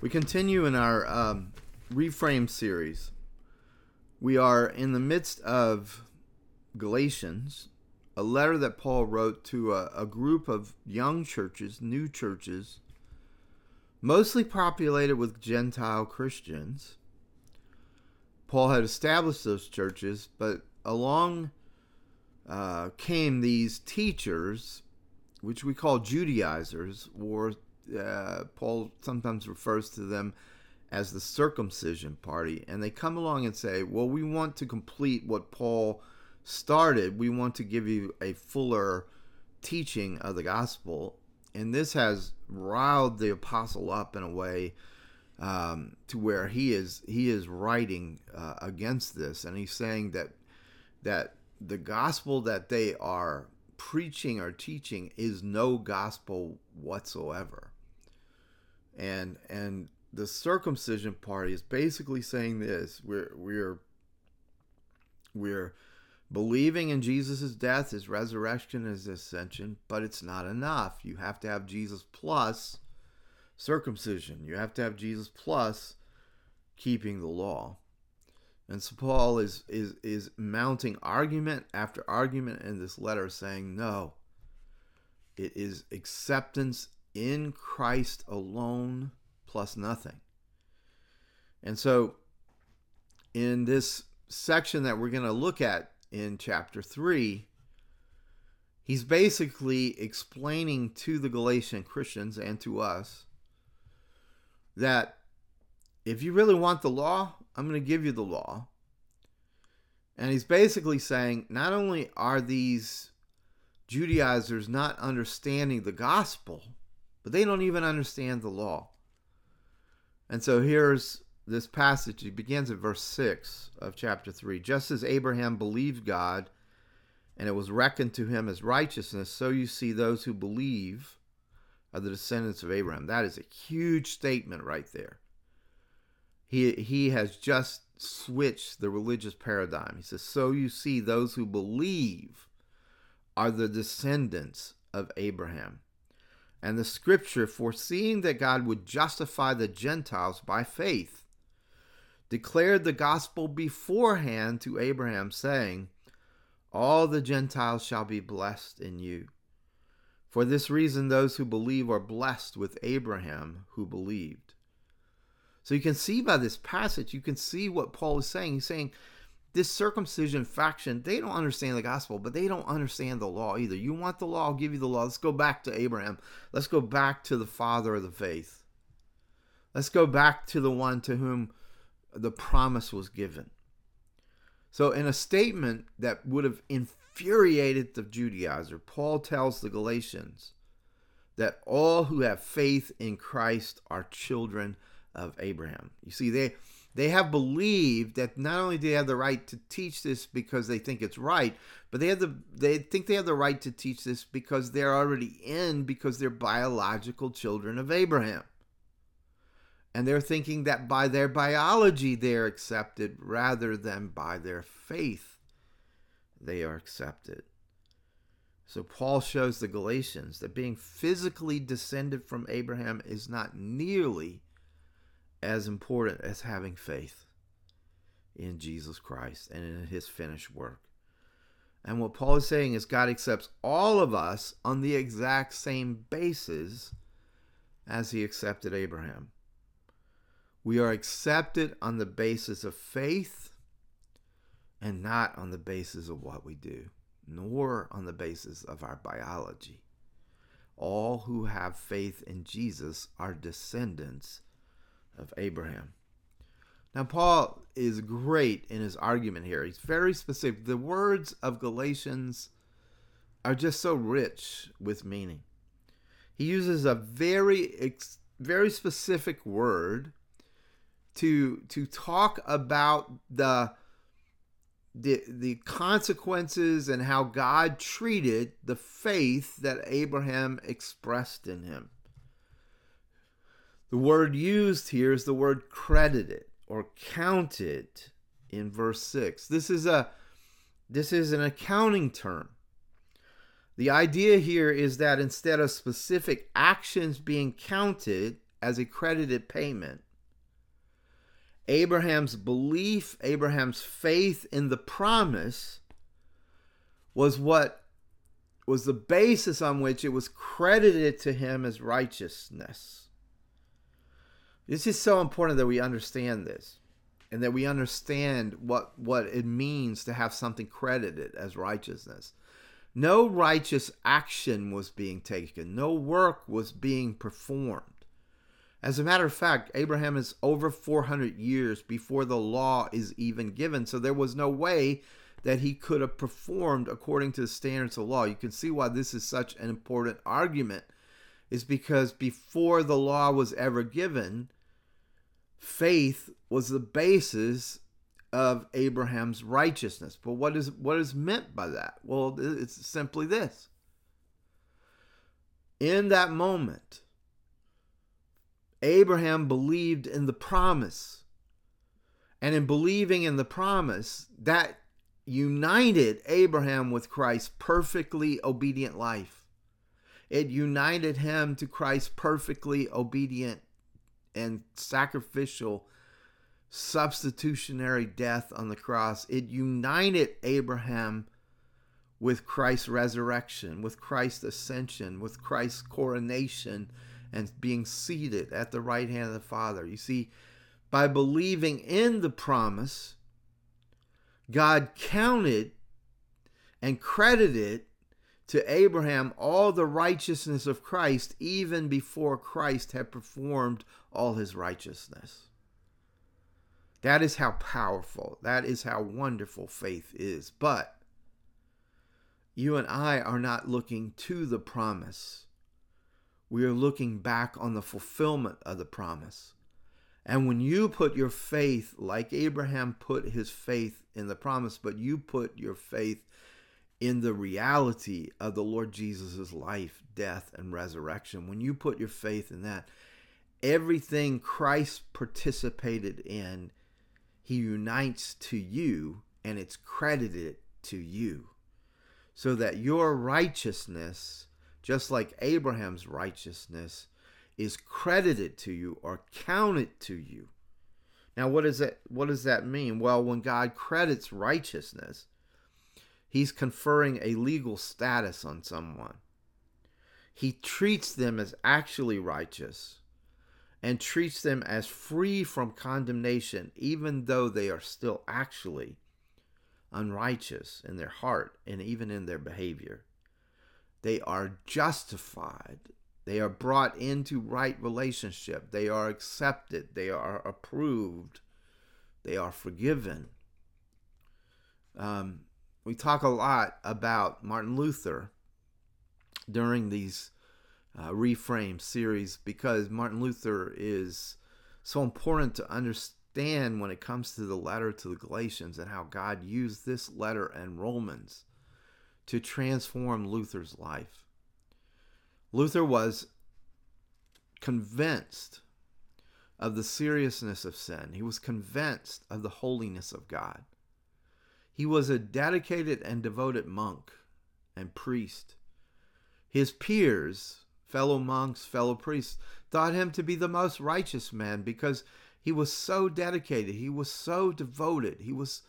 We continue in our um, reframe series. We are in the midst of Galatians, a letter that Paul wrote to a, a group of young churches, new churches, mostly populated with Gentile Christians. Paul had established those churches, but along uh, came these teachers, which we call Judaizers, or uh, Paul sometimes refers to them as the circumcision party, and they come along and say, "Well, we want to complete what Paul started. We want to give you a fuller teaching of the gospel." And this has riled the apostle up in a way um, to where he is he is writing uh, against this, and he's saying that that the gospel that they are preaching or teaching is no gospel whatsoever and and the circumcision party is basically saying this we're we're we're believing in Jesus' death, his resurrection, his ascension, but it's not enough. You have to have Jesus plus circumcision. You have to have Jesus plus keeping the law. And so Paul is is is mounting argument after argument in this letter saying no. It is acceptance in Christ alone plus nothing. And so, in this section that we're going to look at in chapter 3, he's basically explaining to the Galatian Christians and to us that if you really want the law, I'm going to give you the law. And he's basically saying not only are these Judaizers not understanding the gospel, but they don't even understand the law. And so here's this passage. It begins at verse 6 of chapter 3. Just as Abraham believed God, and it was reckoned to him as righteousness, so you see those who believe are the descendants of Abraham. That is a huge statement right there. He, he has just switched the religious paradigm. He says, So you see those who believe are the descendants of Abraham. And the scripture, foreseeing that God would justify the Gentiles by faith, declared the gospel beforehand to Abraham, saying, All the Gentiles shall be blessed in you. For this reason, those who believe are blessed with Abraham who believed. So you can see by this passage, you can see what Paul is saying. He's saying, this circumcision faction, they don't understand the gospel, but they don't understand the law either. You want the law, I'll give you the law. Let's go back to Abraham. Let's go back to the father of the faith. Let's go back to the one to whom the promise was given. So, in a statement that would have infuriated the Judaizer, Paul tells the Galatians that all who have faith in Christ are children of Abraham. You see, they they have believed that not only do they have the right to teach this because they think it's right, but they have the they think they have the right to teach this because they're already in because they're biological children of Abraham. And they're thinking that by their biology they're accepted rather than by their faith they are accepted. So Paul shows the Galatians that being physically descended from Abraham is not nearly as important as having faith in Jesus Christ and in his finished work. And what Paul is saying is God accepts all of us on the exact same basis as he accepted Abraham. We are accepted on the basis of faith and not on the basis of what we do, nor on the basis of our biology. All who have faith in Jesus are descendants of Abraham. Now, Paul is great in his argument here. He's very specific. The words of Galatians are just so rich with meaning. He uses a very, very specific word to to talk about the the the consequences and how God treated the faith that Abraham expressed in him. The word used here is the word credited or counted in verse 6. This is a this is an accounting term. The idea here is that instead of specific actions being counted as a credited payment. Abraham's belief, Abraham's faith in the promise was what was the basis on which it was credited to him as righteousness. This is so important that we understand this and that we understand what what it means to have something credited as righteousness. No righteous action was being taken. No work was being performed. As a matter of fact, Abraham is over 400 years before the law is even given. So there was no way that he could have performed according to the standards of law. You can see why this is such an important argument, is because before the law was ever given, faith was the basis of Abraham's righteousness. But what is what is meant by that? Well, it's simply this. In that moment, Abraham believed in the promise. And in believing in the promise, that united Abraham with Christ's perfectly obedient life. It united him to Christ's perfectly obedient and sacrificial substitutionary death on the cross. It united Abraham with Christ's resurrection, with Christ's ascension, with Christ's coronation, and being seated at the right hand of the Father. You see, by believing in the promise, God counted and credited to Abraham all the righteousness of Christ even before Christ had performed all his righteousness. That is how powerful, that is how wonderful faith is. But you and I are not looking to the promise. We are looking back on the fulfillment of the promise. And when you put your faith, like Abraham put his faith in the promise, but you put your faith in the reality of the Lord Jesus' life, death, and resurrection, when you put your faith in that, everything Christ participated in he unites to you and it's credited to you. So that your righteousness, just like Abraham's righteousness, is credited to you or counted to you. Now what does that what does that mean? Well, when God credits righteousness, he's conferring a legal status on someone. He treats them as actually righteous and treats them as free from condemnation, even though they are still actually unrighteous in their heart and even in their behavior. They are justified. They are brought into right relationship. They are accepted. They are approved. They are forgiven. Um, we talk a lot about Martin Luther during these uh, reframe series because Martin Luther is so important to understand when it comes to the letter to the Galatians and how God used this letter and Romans to transform Luther's life. Luther was convinced of the seriousness of sin. He was convinced of the holiness of God. He was a dedicated and devoted monk and priest. His peers fellow monks, fellow priests, thought him to be the most righteous man because he was so dedicated, he was so devoted, he was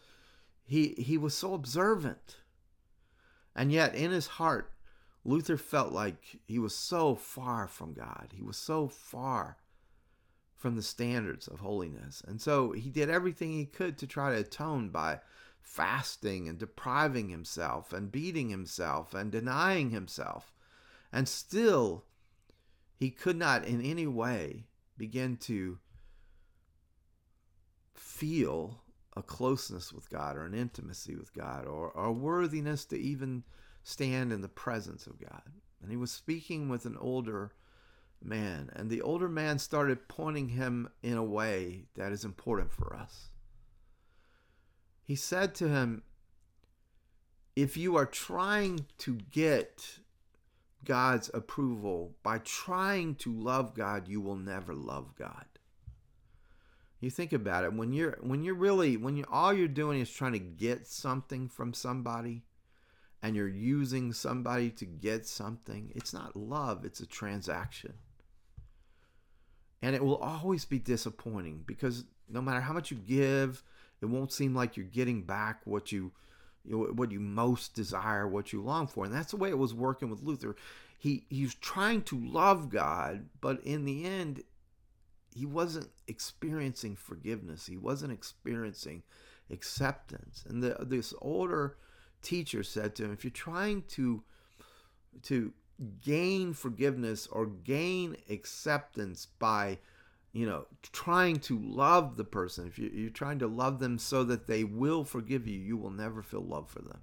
he he was so observant. And yet in his heart, Luther felt like he was so far from God. He was so far from the standards of holiness. And so he did everything he could to try to atone by fasting and depriving himself and beating himself and denying himself. And still, he could not in any way begin to feel a closeness with God or an intimacy with God or, a worthiness to even stand in the presence of God. And he was speaking with an older man, and the older man started pointing him in a way that is important for us. He said to him, If you are trying to get God's approval by trying to love God, you will never love God. You think about it when you're when you're really when you all you're doing is trying to get something from somebody and you're using somebody to get something, it's not love, it's a transaction. And it will always be disappointing because no matter how much you give, it won't seem like you're getting back what you, you know, what you most desire, what you long for. And that's the way it was working with Luther. He he's trying to love God, but in the end, he wasn't experiencing forgiveness. He wasn't experiencing acceptance. And the, this older teacher said to him, if you're trying to to gain forgiveness or gain acceptance by you know trying to love the person. If you, you're trying to love them so that they will forgive you you will never feel love for them.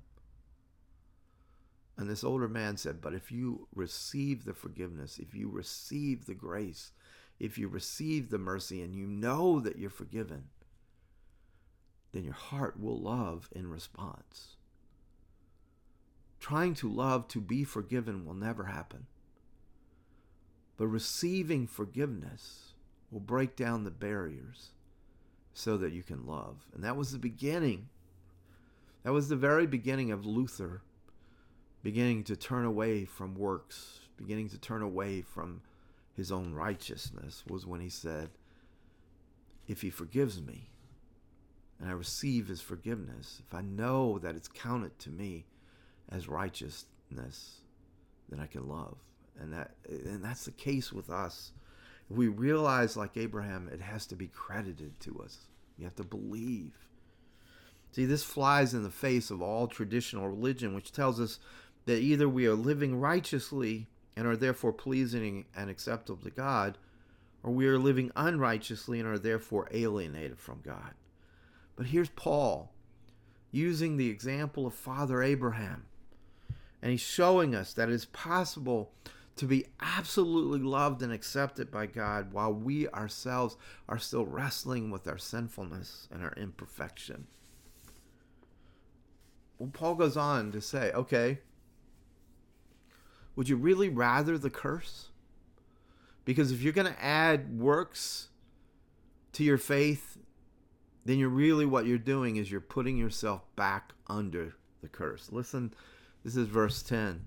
And this older man said but if you receive the forgiveness if you receive the grace if you receive the mercy and you know that you're forgiven then your heart will love in response. Trying to love to be forgiven will never happen. But receiving forgiveness will break down the barriers so that you can love. And that was the beginning. That was the very beginning of Luther beginning to turn away from works, beginning to turn away from his own righteousness, was when he said, If he forgives me and I receive his forgiveness, if I know that it's counted to me, as righteousness, then I can love. And that and that's the case with us. We realize like Abraham, it has to be credited to us. You have to believe. See, this flies in the face of all traditional religion, which tells us that either we are living righteously and are therefore pleasing and acceptable to God, or we are living unrighteously and are therefore alienated from God. But here's Paul using the example of Father Abraham and he's showing us that it's possible to be absolutely loved and accepted by God while we ourselves are still wrestling with our sinfulness and our imperfection. Well, Paul goes on to say, okay, would you really rather the curse? Because if you're going to add works to your faith, then you're really what you're doing is you're putting yourself back under the curse. Listen this is verse 10.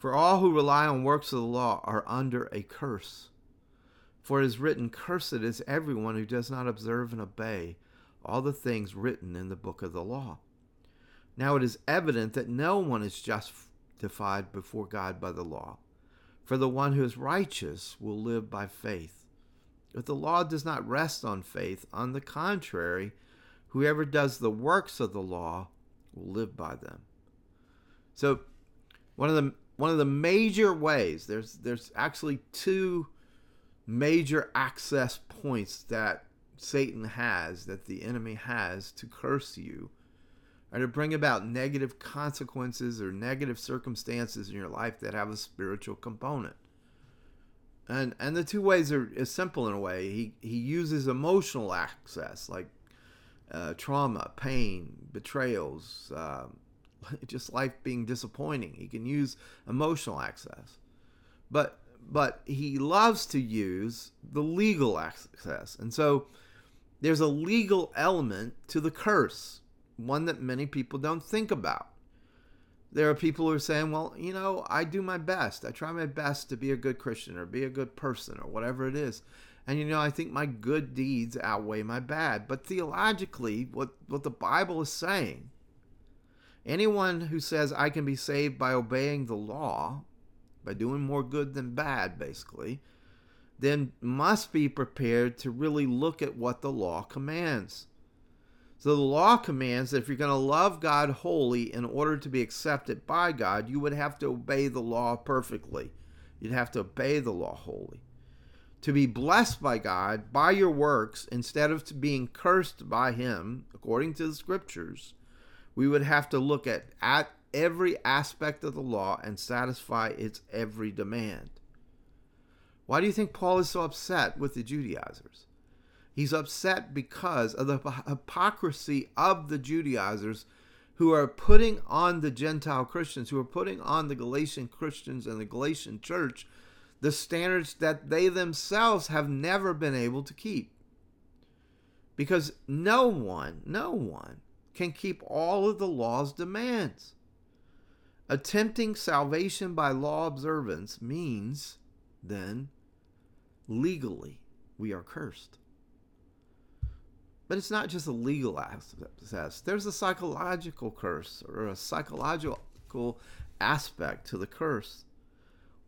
For all who rely on works of the law are under a curse. For it is written, Cursed is everyone who does not observe and obey all the things written in the book of the law. Now it is evident that no one is justified before God by the law. For the one who is righteous will live by faith. But the law does not rest on faith, on the contrary, whoever does the works of the law will live by them. So one of the one of the major ways there's there's actually two major access points that Satan has that the enemy has to curse you or to bring about negative consequences or negative circumstances in your life that have a spiritual component. And and the two ways are simple in a way. He he uses emotional access like uh, trauma, pain, betrayals, um, just life being disappointing. He can use emotional access. But but he loves to use the legal access. And so there's a legal element to the curse, one that many people don't think about. There are people who are saying, well, you know, I do my best. I try my best to be a good Christian or be a good person or whatever it is. And you know, I think my good deeds outweigh my bad. But theologically, what, what the Bible is saying Anyone who says I can be saved by obeying the law, by doing more good than bad, basically, then must be prepared to really look at what the law commands. So the law commands that if you're going to love God wholly in order to be accepted by God, you would have to obey the law perfectly. You'd have to obey the law wholly. To be blessed by God by your works instead of being cursed by Him, according to the scriptures, we would have to look at, at every aspect of the law and satisfy its every demand. Why do you think Paul is so upset with the Judaizers? He's upset because of the hypocrisy of the Judaizers who are putting on the Gentile Christians, who are putting on the Galatian Christians and the Galatian church the standards that they themselves have never been able to keep. Because no one, no one can keep all of the law's demands. Attempting salvation by law observance means, then, legally, we are cursed. But it's not just a legal access. There's a psychological curse or a psychological aspect to the curse.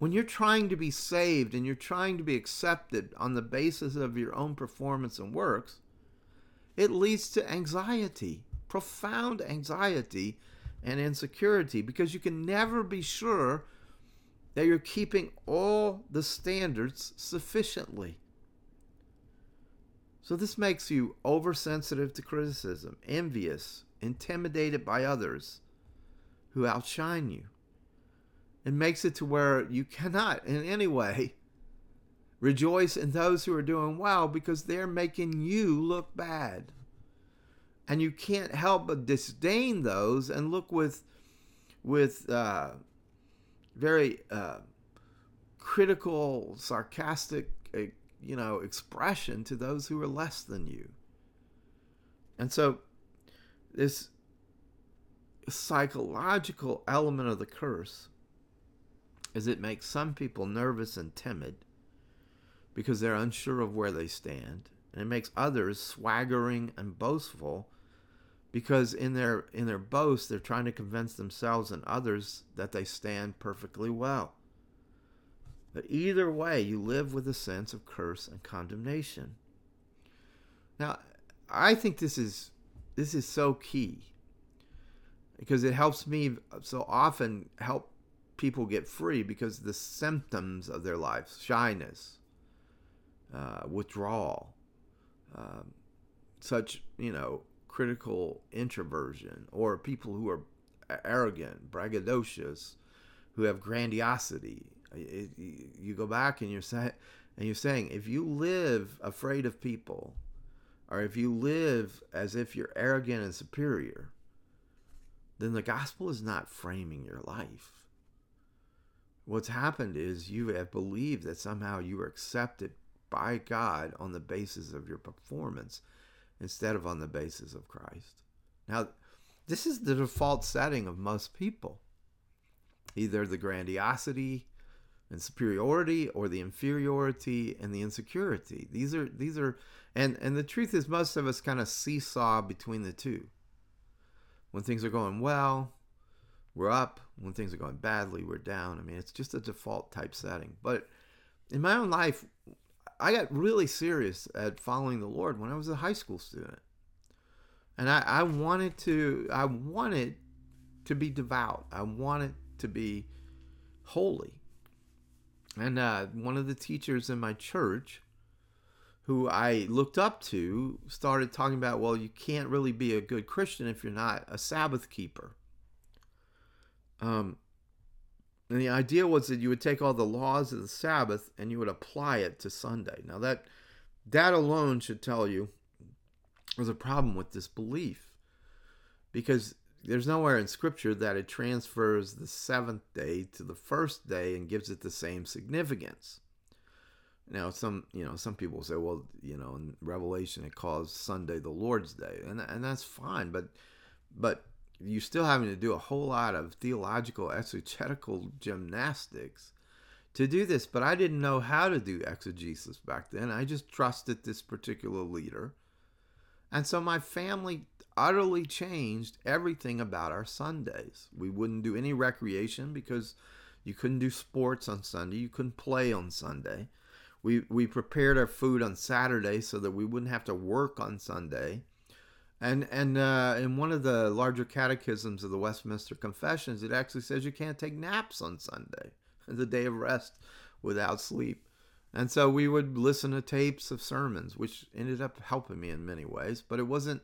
When you're trying to be saved and you're trying to be accepted on the basis of your own performance and works, it leads to anxiety, profound anxiety and insecurity, because you can never be sure that you're keeping all the standards sufficiently. So this makes you oversensitive to criticism, envious, intimidated by others who outshine you. It makes it to where you cannot in any way rejoice in those who are doing well because they're making you look bad. And you can't help but disdain those and look with with uh, very uh, critical, sarcastic uh, you know, expression to those who are less than you. And so this psychological element of the curse is it makes some people nervous and timid because they're unsure of where they stand and it makes others swaggering and boastful because in their in their boast they're trying to convince themselves and others that they stand perfectly well but either way, you live with a sense of curse and condemnation. Now, I think this is this is so key because it helps me so often help people get free because the symptoms of their life shyness uh, withdrawal um, such you know critical introversion or people who are arrogant braggadocious who have grandiosity. you go back and you're saying, and you're saying, if you live afraid of people, or if you live as if you're arrogant and superior, then the gospel is not framing your life. What's happened is you have believed that somehow you are accepted by God on the basis of your performance instead of on the basis of Christ. Now, this is the default setting of most people. Either the grandiosity and superiority or the inferiority and the insecurity. These are these are and and the truth is most of us kind of seesaw between the two. When things are going well, we're up. When things are going badly, we're down. I mean, it's just a default type setting. But in my own life, I got really serious at following the Lord when I was a high school student. And I, I wanted to I wanted to be devout. I wanted to be holy. And uh, one of the teachers in my church, who I looked up to, started talking about, well, you can't really be a good Christian if you're not a Sabbath keeper. Um, and the idea was that you would take all the laws of the Sabbath and you would apply it to Sunday. Now that that alone should tell you there's a problem with this belief because there's nowhere in scripture that it transfers the seventh day to the first day and gives it the same significance. Now, some you know some people say, well, you know, in Revelation it calls Sunday the Lord's Day, and and that's fine, but but you're still having to do a whole lot of theological exegetical gymnastics to do this. But I didn't know how to do exegesis back then. I just trusted this particular leader, and so my family utterly changed everything about our Sundays. We wouldn't do any recreation because you couldn't do sports on Sunday, you couldn't play on Sunday. We we prepared our food on Saturday so that we wouldn't have to work on Sunday. And and uh, in one of the larger catechisms of the Westminster Confessions, it actually says you can't take naps on Sunday, the day of rest, without sleep. And so we would listen to tapes of sermons, which ended up helping me in many ways, but it wasn't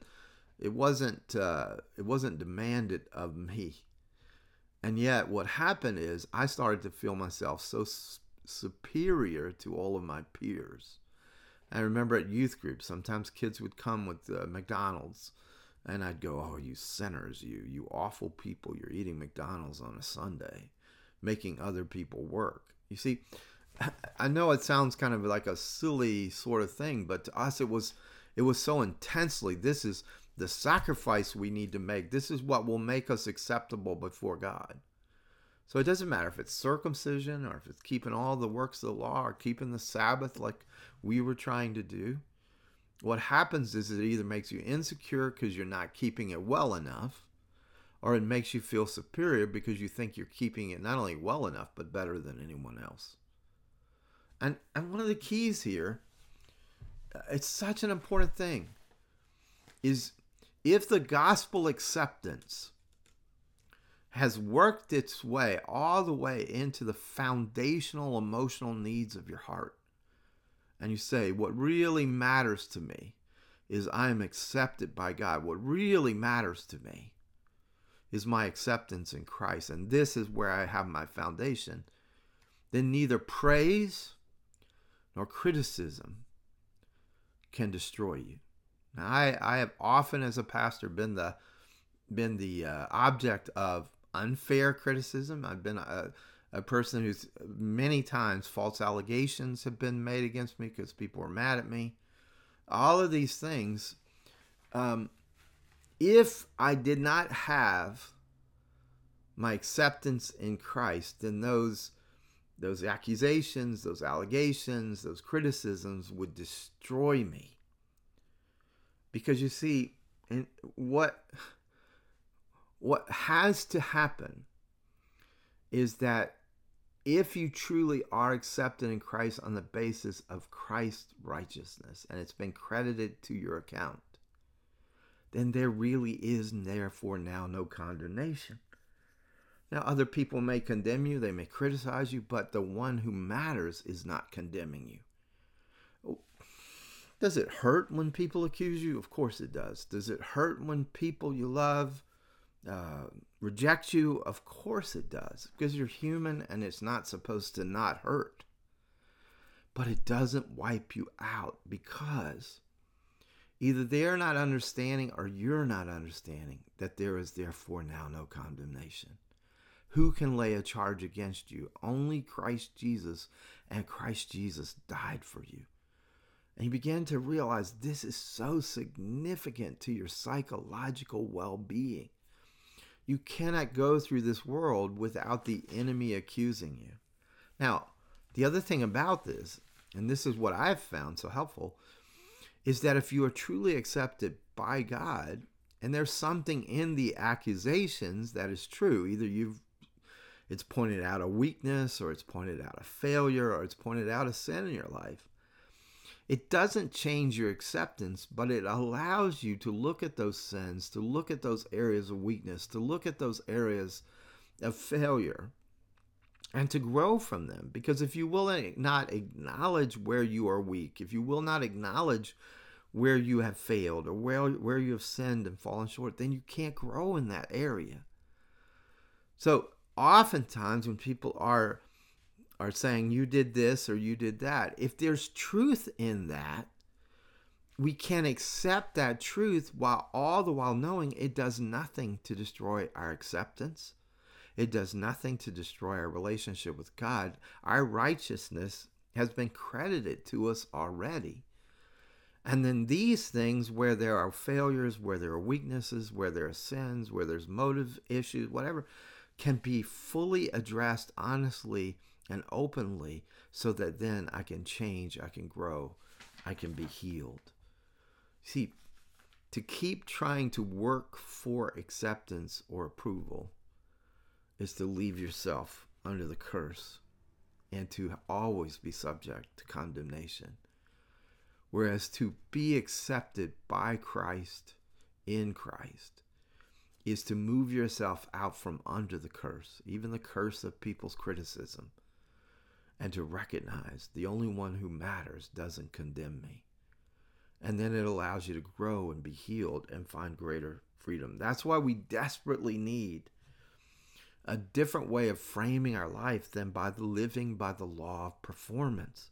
it wasn't uh, it wasn't demanded of me. And yet, what happened is I started to feel myself so superior to all of my peers. I remember at youth group, sometimes kids would come with uh, McDonald's, and I'd go, "Oh, you sinners, you you awful people! You're eating McDonald's on a Sunday, making other people work." You see, I know it sounds kind of like a silly sort of thing, but to us, it was it was so intensely. This is the sacrifice we need to make. This is what will make us acceptable before God. So it doesn't matter if it's circumcision or if it's keeping all the works of the law or keeping the Sabbath like we were trying to do. What happens is it either makes you insecure because you're not keeping it well enough, or it makes you feel superior because you think you're keeping it not only well enough, but better than anyone else. And, and one of the keys here, uh, it's such an important thing, is if the gospel acceptance has worked its way all the way into the foundational emotional needs of your heart, and you say, What really matters to me is I am accepted by God. What really matters to me is my acceptance in Christ, and this is where I have my foundation. Then neither praise nor criticism can destroy you. Now, I, I have often, as a pastor, been the been the uh, object of unfair criticism. I've been a, a person who's many times false allegations have been made against me because people were mad at me. All of these things. Um, if I did not have my acceptance in Christ, then those those accusations, those allegations, those criticisms would destroy me. Because you see, and what what has to happen is that if you truly are accepted in Christ on the basis of Christ's righteousness and it's been credited to your account, then there really is therefore now no condemnation. Now, other people may condemn you, they may criticize you, but the one who matters is not condemning you. Does it hurt when people accuse you? Of course it does. Does it hurt when people you love uh, reject you? Of course it does, because you're human and it's not supposed to not hurt. But it doesn't wipe you out because either they're not understanding or you're not understanding that there is therefore now no condemnation. Who can lay a charge against you? Only Christ Jesus, and Christ Jesus died for you. And you begin to realize this is so significant to your psychological well being. You cannot go through this world without the enemy accusing you. Now, the other thing about this, and this is what I've found so helpful, is that if you are truly accepted by God, and there's something in the accusations that is true, either you've it's pointed out a weakness or it's pointed out a failure or it's pointed out a sin in your life it doesn't change your acceptance, but it allows you to look at those sins, to look at those areas of weakness, to look at those areas of failure, and to grow from them. Because if you will not acknowledge where you are weak, if you will not acknowledge where you have failed or where, where you have sinned and fallen short, then you can't grow in that area. So, oftentimes, when people are are saying you did this or you did that, if there's truth in that, we can accept that truth while all the while knowing it does nothing to destroy our acceptance. It does nothing to destroy our relationship with God. Our righteousness has been credited to us already. And then these things, where there are failures, where there are weaknesses, where there are sins, where there's motive issues, whatever, can be fully addressed honestly and openly so that then I can change, I can grow, I can be healed. See, to keep trying to work for acceptance or approval is to leave yourself under the curse and to always be subject to condemnation. Whereas to be accepted by Christ in Christ is to move yourself out from under the curse, even the curse of people's criticism and to recognize the only one who matters doesn't condemn me. And then it allows you to grow and be healed and find greater freedom. That's why we desperately need a different way of framing our life than by the living by the law of performance.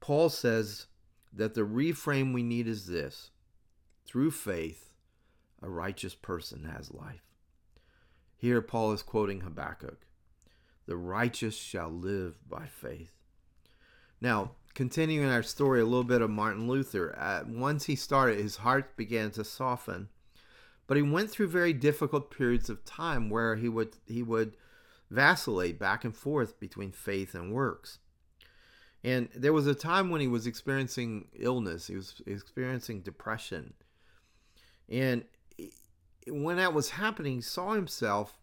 Paul says that the reframe we need is this through faith, a righteous person has life. Here, Paul is quoting Habakkuk the righteous shall live by faith. Now, continuing our story a little bit of Martin Luther, uh, once he started, his heart began to soften, but he went through very difficult periods of time where he would he would vacillate back and forth between faith and works. And there was a time when he was experiencing illness, he was experiencing depression. And when that was happening, he saw himself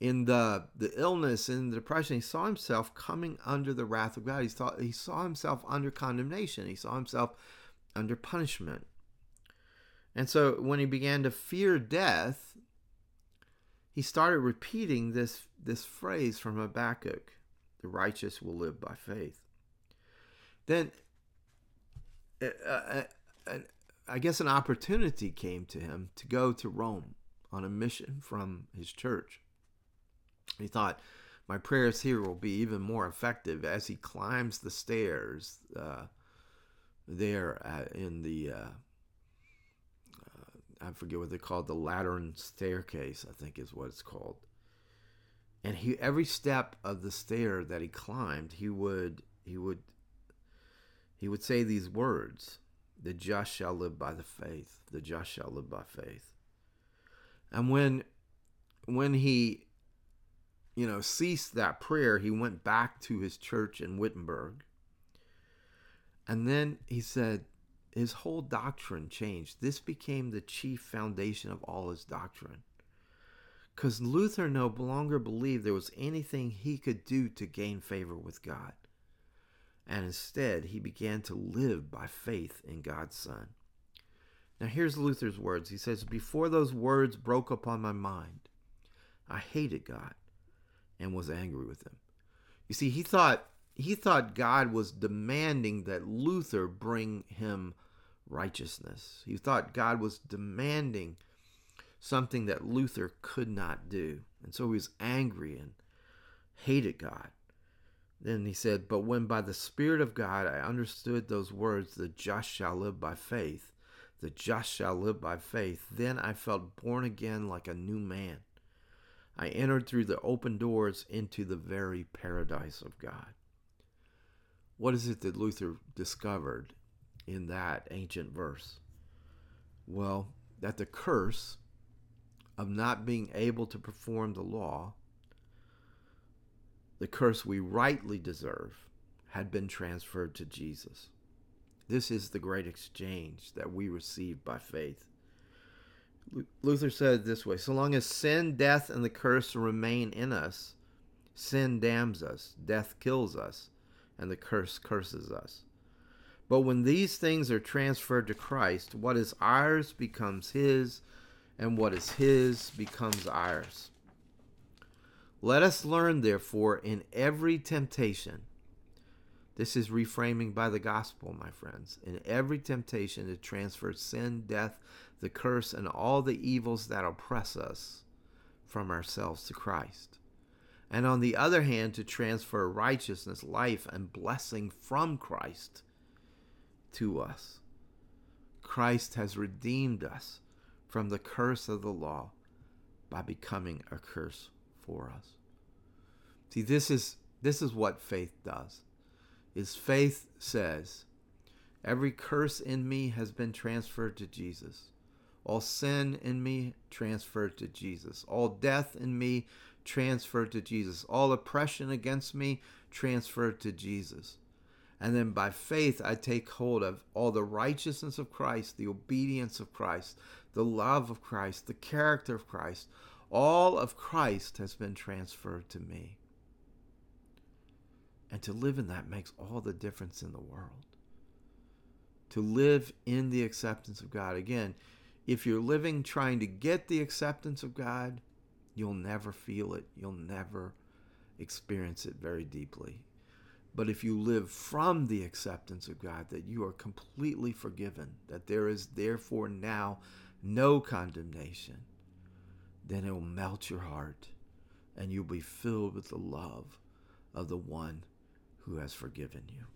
in the the illness and the depression, he saw himself coming under the wrath of God. He thought he saw himself under condemnation. He saw himself under punishment. And so when he began to fear death, he started repeating this this phrase from Habakkuk, the righteous will live by faith. Then uh, uh, I guess an opportunity came to him to go to Rome on a mission from his church. He thought, my prayers here will be even more effective as he climbs the stairs uh, there in the, uh, uh, I forget what they're called, the Lateran staircase, I think is what it's called. And he, every step of the stair that he climbed, he would, he would, he would say these words: "The just shall live by the faith. The just shall live by faith." And when, when he you know, ceased that prayer, he went back to his church in Wittenberg. And then he said his whole doctrine changed. This became the chief foundation of all his doctrine. Because Luther no longer believed there was anything he could do to gain favor with God. And instead, he began to live by faith in God's Son. Now, here's Luther's words. He says, Before those words broke upon my mind, I hated God and was angry with him. You see, he thought he thought God was demanding that Luther bring him righteousness. He thought God was demanding something that Luther could not do. And so he was angry and hated God. Then he said, But when by the Spirit of God I understood those words, the just shall live by faith, the just shall live by faith, then I felt born again like a new man. I entered through the open doors into the very paradise of God. What is it that Luther discovered in that ancient verse? Well, that the curse of not being able to perform the law, the curse we rightly deserve, had been transferred to Jesus. This is the great exchange that we receive by faith. Luther said it this way So long as sin, death, and the curse remain in us, sin damns us, death kills us, and the curse curses us. But when these things are transferred to Christ, what is ours becomes his, and what is his becomes ours. Let us learn, therefore, in every temptation. This is reframing by the gospel, my friends. In every temptation to transfer sin, death, the curse, and all the evils that oppress us from ourselves to Christ. And on the other hand, to transfer righteousness, life, and blessing from Christ to us. Christ has redeemed us from the curse of the law by becoming a curse for us. See, this is this is what faith does. Is faith says, every curse in me has been transferred to Jesus. All sin in me transferred to Jesus. All death in me transferred to Jesus. All oppression against me transferred to Jesus. And then by faith, I take hold of all the righteousness of Christ, the obedience of Christ, the love of Christ, the character of Christ. All of Christ has been transferred to me. And to live in that makes all the difference in the world. To live in the acceptance of God. Again, if you're living trying to get the acceptance of God, you'll never feel it. You'll never experience it very deeply. But if you live from the acceptance of God, that you are completely forgiven, that there is therefore now no condemnation, then it will melt your heart and you'll be filled with the love of the one who has forgiven you.